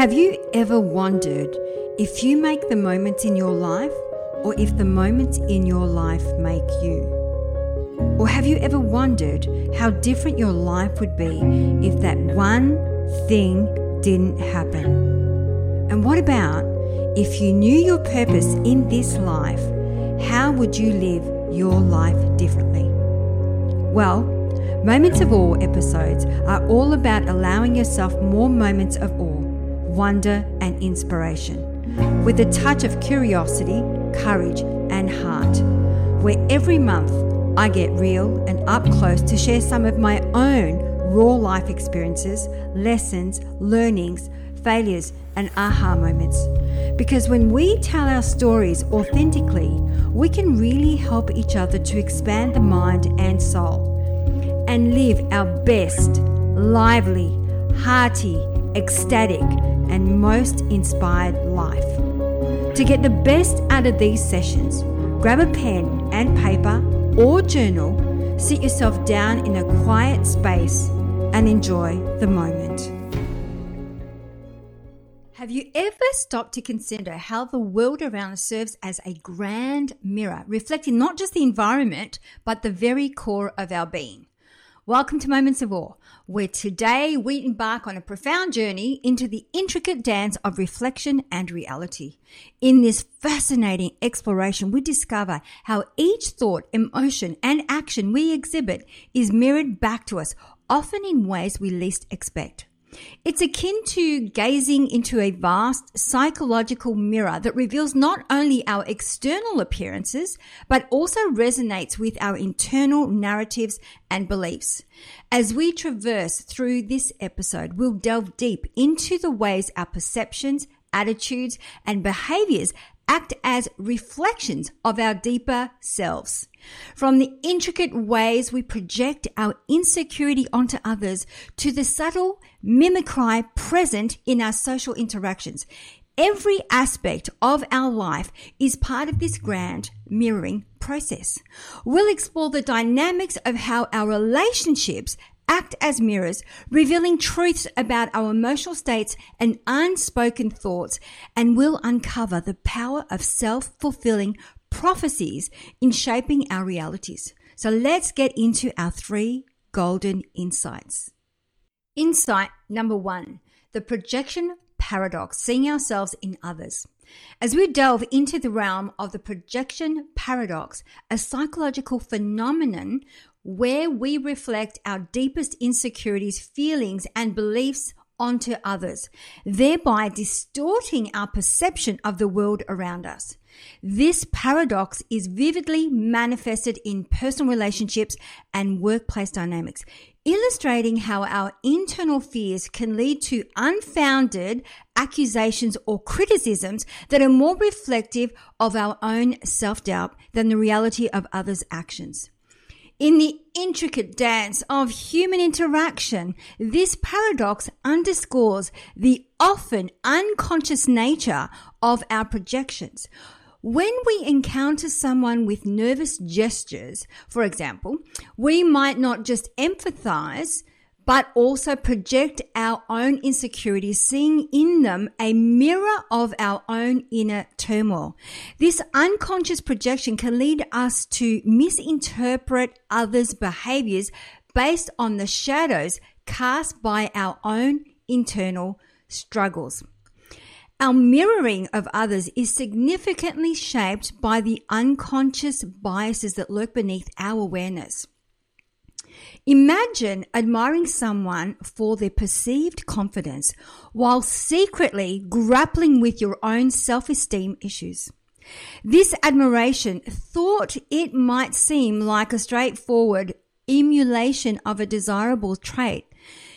Have you ever wondered if you make the moments in your life or if the moments in your life make you? Or have you ever wondered how different your life would be if that one thing didn't happen? And what about if you knew your purpose in this life, how would you live your life differently? Well, Moments of Awe episodes are all about allowing yourself more moments of awe, wonder, and inspiration, with a touch of curiosity, courage, and heart, where every month I get real and up close to share some of my own raw life experiences, lessons, learnings, failures, and aha moments. Because when we tell our stories authentically, we can really help each other to expand the mind and soul and live our best, lively, hearty, ecstatic, and most inspired life. To get the best out of these sessions, grab a pen and paper or journal, sit yourself down in a quiet space, and enjoy the moment. Have you ever stopped to consider how the world around us serves as a grand mirror, reflecting not just the environment, but the very core of our being? Welcome to Moments of Awe, where today we embark on a profound journey into the intricate dance of reflection and reality. In this fascinating exploration, we discover how each thought, emotion, and action we exhibit is mirrored back to us, often in ways we least expect. It's akin to gazing into a vast psychological mirror that reveals not only our external appearances, but also resonates with our internal narratives and beliefs. As we traverse through this episode, we'll delve deep into the ways our perceptions, attitudes, and behaviors act as reflections of our deeper selves. From the intricate ways we project our insecurity onto others to the subtle mimicry present in our social interactions. Every aspect of our life is part of this grand mirroring process. We'll explore the dynamics of how our relationships act as mirrors, revealing truths about our emotional states and unspoken thoughts, and we'll uncover the power of self fulfilling prophecies in shaping our realities. So let's get into our three golden insights. Insight number one the projection paradox, seeing ourselves in others. As we delve into the realm of the projection paradox, a psychological phenomenon where we reflect our deepest insecurities, feelings, and beliefs onto others, thereby distorting our perception of the world around us. This paradox is vividly manifested in personal relationships and workplace dynamics, illustrating how our internal fears can lead to unfounded accusations or criticisms that are more reflective of our own self doubt than the reality of others' actions. In the intricate dance of human interaction, this paradox underscores the often unconscious nature of our projections. When we encounter someone with nervous gestures, for example, we might not just empathize, but also project our own insecurities, seeing in them a mirror of our own inner turmoil. This unconscious projection can lead us to misinterpret others' behaviors based on the shadows cast by our own internal struggles. Our mirroring of others is significantly shaped by the unconscious biases that lurk beneath our awareness. Imagine admiring someone for their perceived confidence while secretly grappling with your own self esteem issues. This admiration thought it might seem like a straightforward emulation of a desirable trait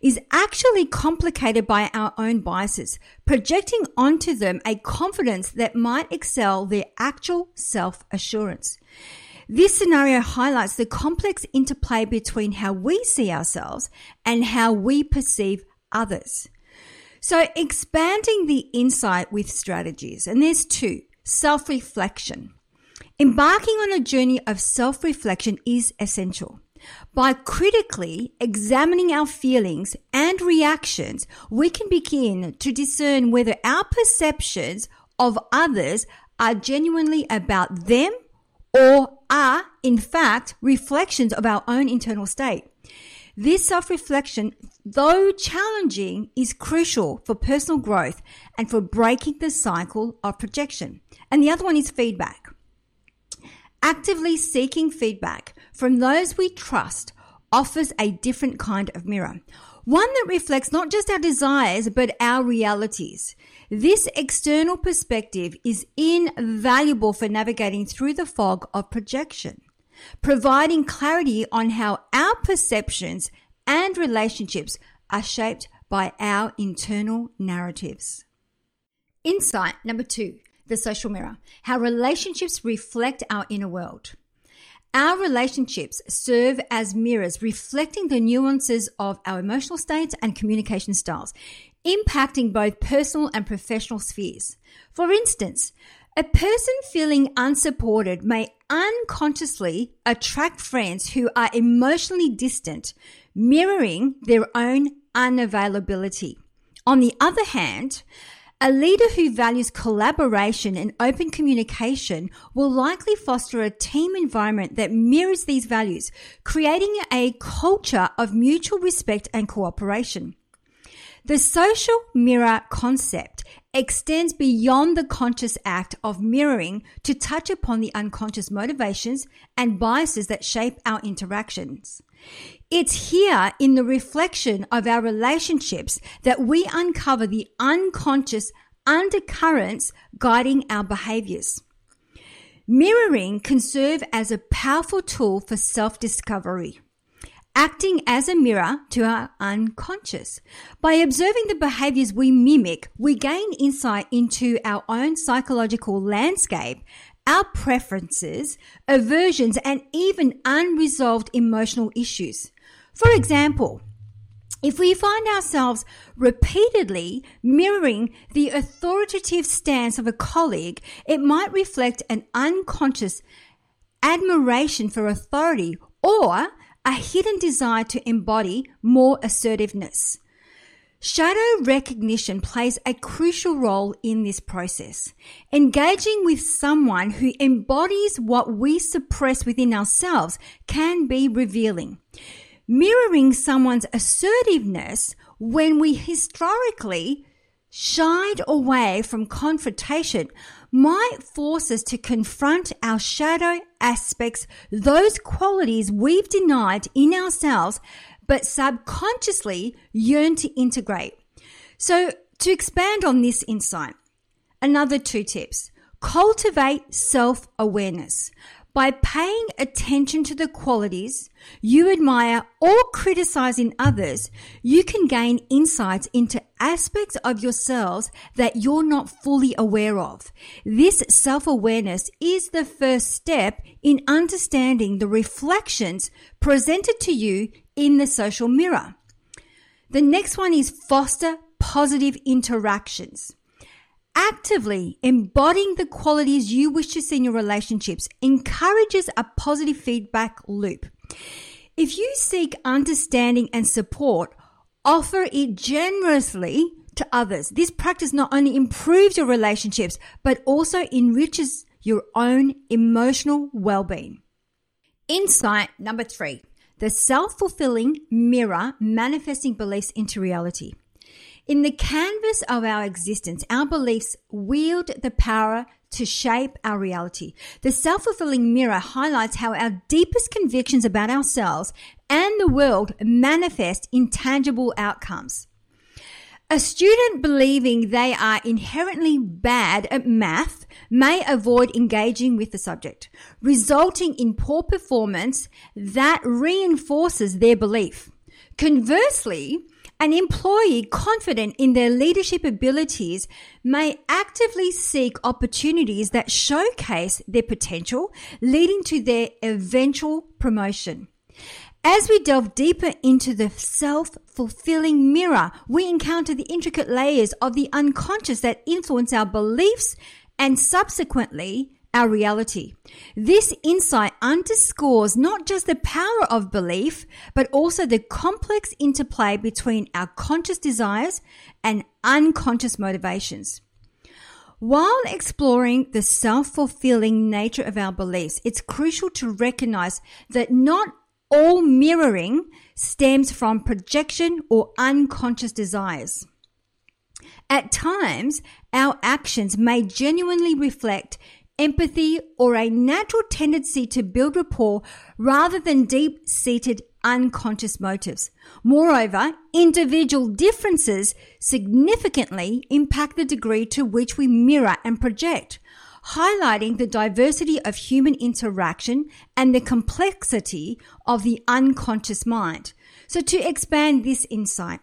is actually complicated by our own biases, projecting onto them a confidence that might excel their actual self assurance. This scenario highlights the complex interplay between how we see ourselves and how we perceive others. So, expanding the insight with strategies, and there's two self reflection. Embarking on a journey of self reflection is essential. By critically examining our feelings and reactions, we can begin to discern whether our perceptions of others are genuinely about them or are, in fact, reflections of our own internal state. This self reflection, though challenging, is crucial for personal growth and for breaking the cycle of projection. And the other one is feedback. Actively seeking feedback from those we trust offers a different kind of mirror. One that reflects not just our desires, but our realities. This external perspective is invaluable for navigating through the fog of projection, providing clarity on how our perceptions and relationships are shaped by our internal narratives. Insight number two the social mirror, how relationships reflect our inner world. Our relationships serve as mirrors reflecting the nuances of our emotional states and communication styles, impacting both personal and professional spheres. For instance, a person feeling unsupported may unconsciously attract friends who are emotionally distant, mirroring their own unavailability. On the other hand, a leader who values collaboration and open communication will likely foster a team environment that mirrors these values, creating a culture of mutual respect and cooperation. The social mirror concept extends beyond the conscious act of mirroring to touch upon the unconscious motivations and biases that shape our interactions. It's here in the reflection of our relationships that we uncover the unconscious undercurrents guiding our behaviors. Mirroring can serve as a powerful tool for self discovery, acting as a mirror to our unconscious. By observing the behaviors we mimic, we gain insight into our own psychological landscape our preferences, aversions, and even unresolved emotional issues. For example, if we find ourselves repeatedly mirroring the authoritative stance of a colleague, it might reflect an unconscious admiration for authority or a hidden desire to embody more assertiveness. Shadow recognition plays a crucial role in this process. Engaging with someone who embodies what we suppress within ourselves can be revealing. Mirroring someone's assertiveness when we historically shied away from confrontation might force us to confront our shadow aspects, those qualities we've denied in ourselves but subconsciously yearn to integrate. So, to expand on this insight, another two tips cultivate self awareness. By paying attention to the qualities you admire or criticize in others, you can gain insights into aspects of yourselves that you're not fully aware of. This self awareness is the first step in understanding the reflections presented to you in the social mirror. The next one is foster positive interactions. Actively embodying the qualities you wish to see in your relationships encourages a positive feedback loop. If you seek understanding and support, offer it generously to others. This practice not only improves your relationships, but also enriches your own emotional well being. Insight number three the self fulfilling mirror manifesting beliefs into reality. In the canvas of our existence, our beliefs wield the power to shape our reality. The self fulfilling mirror highlights how our deepest convictions about ourselves and the world manifest in tangible outcomes. A student believing they are inherently bad at math may avoid engaging with the subject, resulting in poor performance that reinforces their belief. Conversely, an employee confident in their leadership abilities may actively seek opportunities that showcase their potential, leading to their eventual promotion. As we delve deeper into the self fulfilling mirror, we encounter the intricate layers of the unconscious that influence our beliefs and subsequently our reality. This insight underscores not just the power of belief, but also the complex interplay between our conscious desires and unconscious motivations. While exploring the self fulfilling nature of our beliefs, it's crucial to recognize that not all mirroring stems from projection or unconscious desires. At times, our actions may genuinely reflect empathy or a natural tendency to build rapport rather than deep seated unconscious motives. Moreover, individual differences significantly impact the degree to which we mirror and project, highlighting the diversity of human interaction and the complexity of the unconscious mind. So to expand this insight,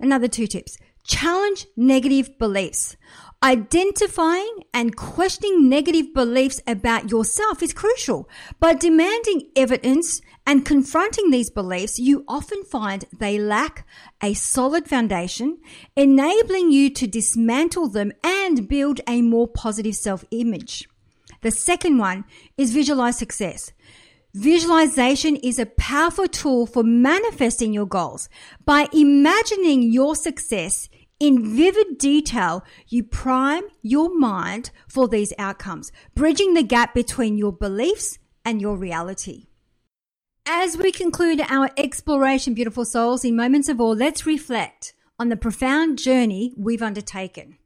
another two tips. Challenge negative beliefs. Identifying and questioning negative beliefs about yourself is crucial. By demanding evidence and confronting these beliefs, you often find they lack a solid foundation, enabling you to dismantle them and build a more positive self image. The second one is visualize success. Visualization is a powerful tool for manifesting your goals. By imagining your success in vivid detail, you prime your mind for these outcomes, bridging the gap between your beliefs and your reality. As we conclude our exploration, beautiful souls, in moments of awe, let's reflect on the profound journey we've undertaken.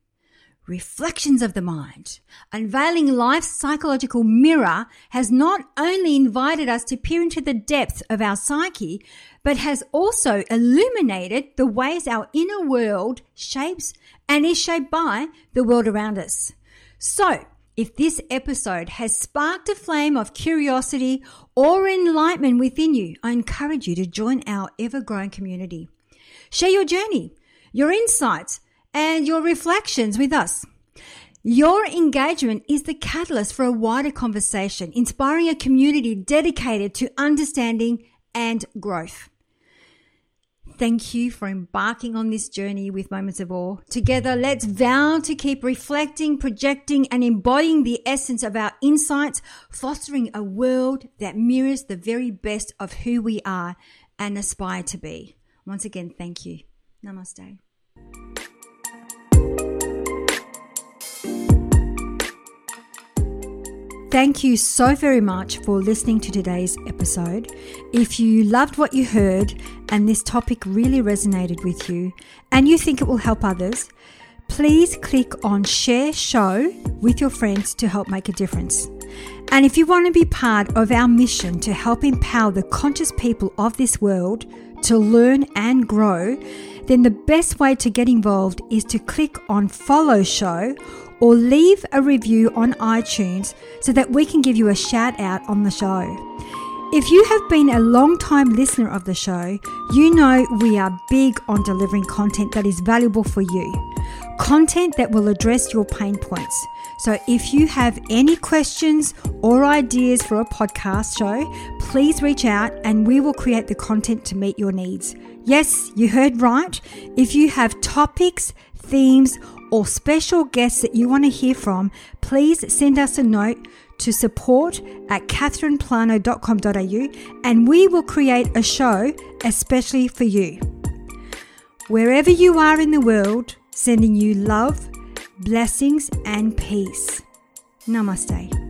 Reflections of the Mind, unveiling life's psychological mirror, has not only invited us to peer into the depths of our psyche, but has also illuminated the ways our inner world shapes and is shaped by the world around us. So, if this episode has sparked a flame of curiosity or enlightenment within you, I encourage you to join our ever growing community. Share your journey, your insights, and your reflections with us. Your engagement is the catalyst for a wider conversation, inspiring a community dedicated to understanding and growth. Thank you for embarking on this journey with Moments of Awe. Together, let's vow to keep reflecting, projecting, and embodying the essence of our insights, fostering a world that mirrors the very best of who we are and aspire to be. Once again, thank you. Namaste. Thank you so very much for listening to today's episode. If you loved what you heard and this topic really resonated with you and you think it will help others, please click on share show with your friends to help make a difference. And if you want to be part of our mission to help empower the conscious people of this world to learn and grow, then the best way to get involved is to click on follow show or leave a review on iTunes so that we can give you a shout out on the show. If you have been a long time listener of the show, you know we are big on delivering content that is valuable for you, content that will address your pain points. So if you have any questions or ideas for a podcast show, please reach out and we will create the content to meet your needs. Yes, you heard right. If you have topics, themes, or special guests that you want to hear from, please send us a note to support at catherineplano.com.au and we will create a show especially for you. Wherever you are in the world, sending you love, blessings, and peace. Namaste.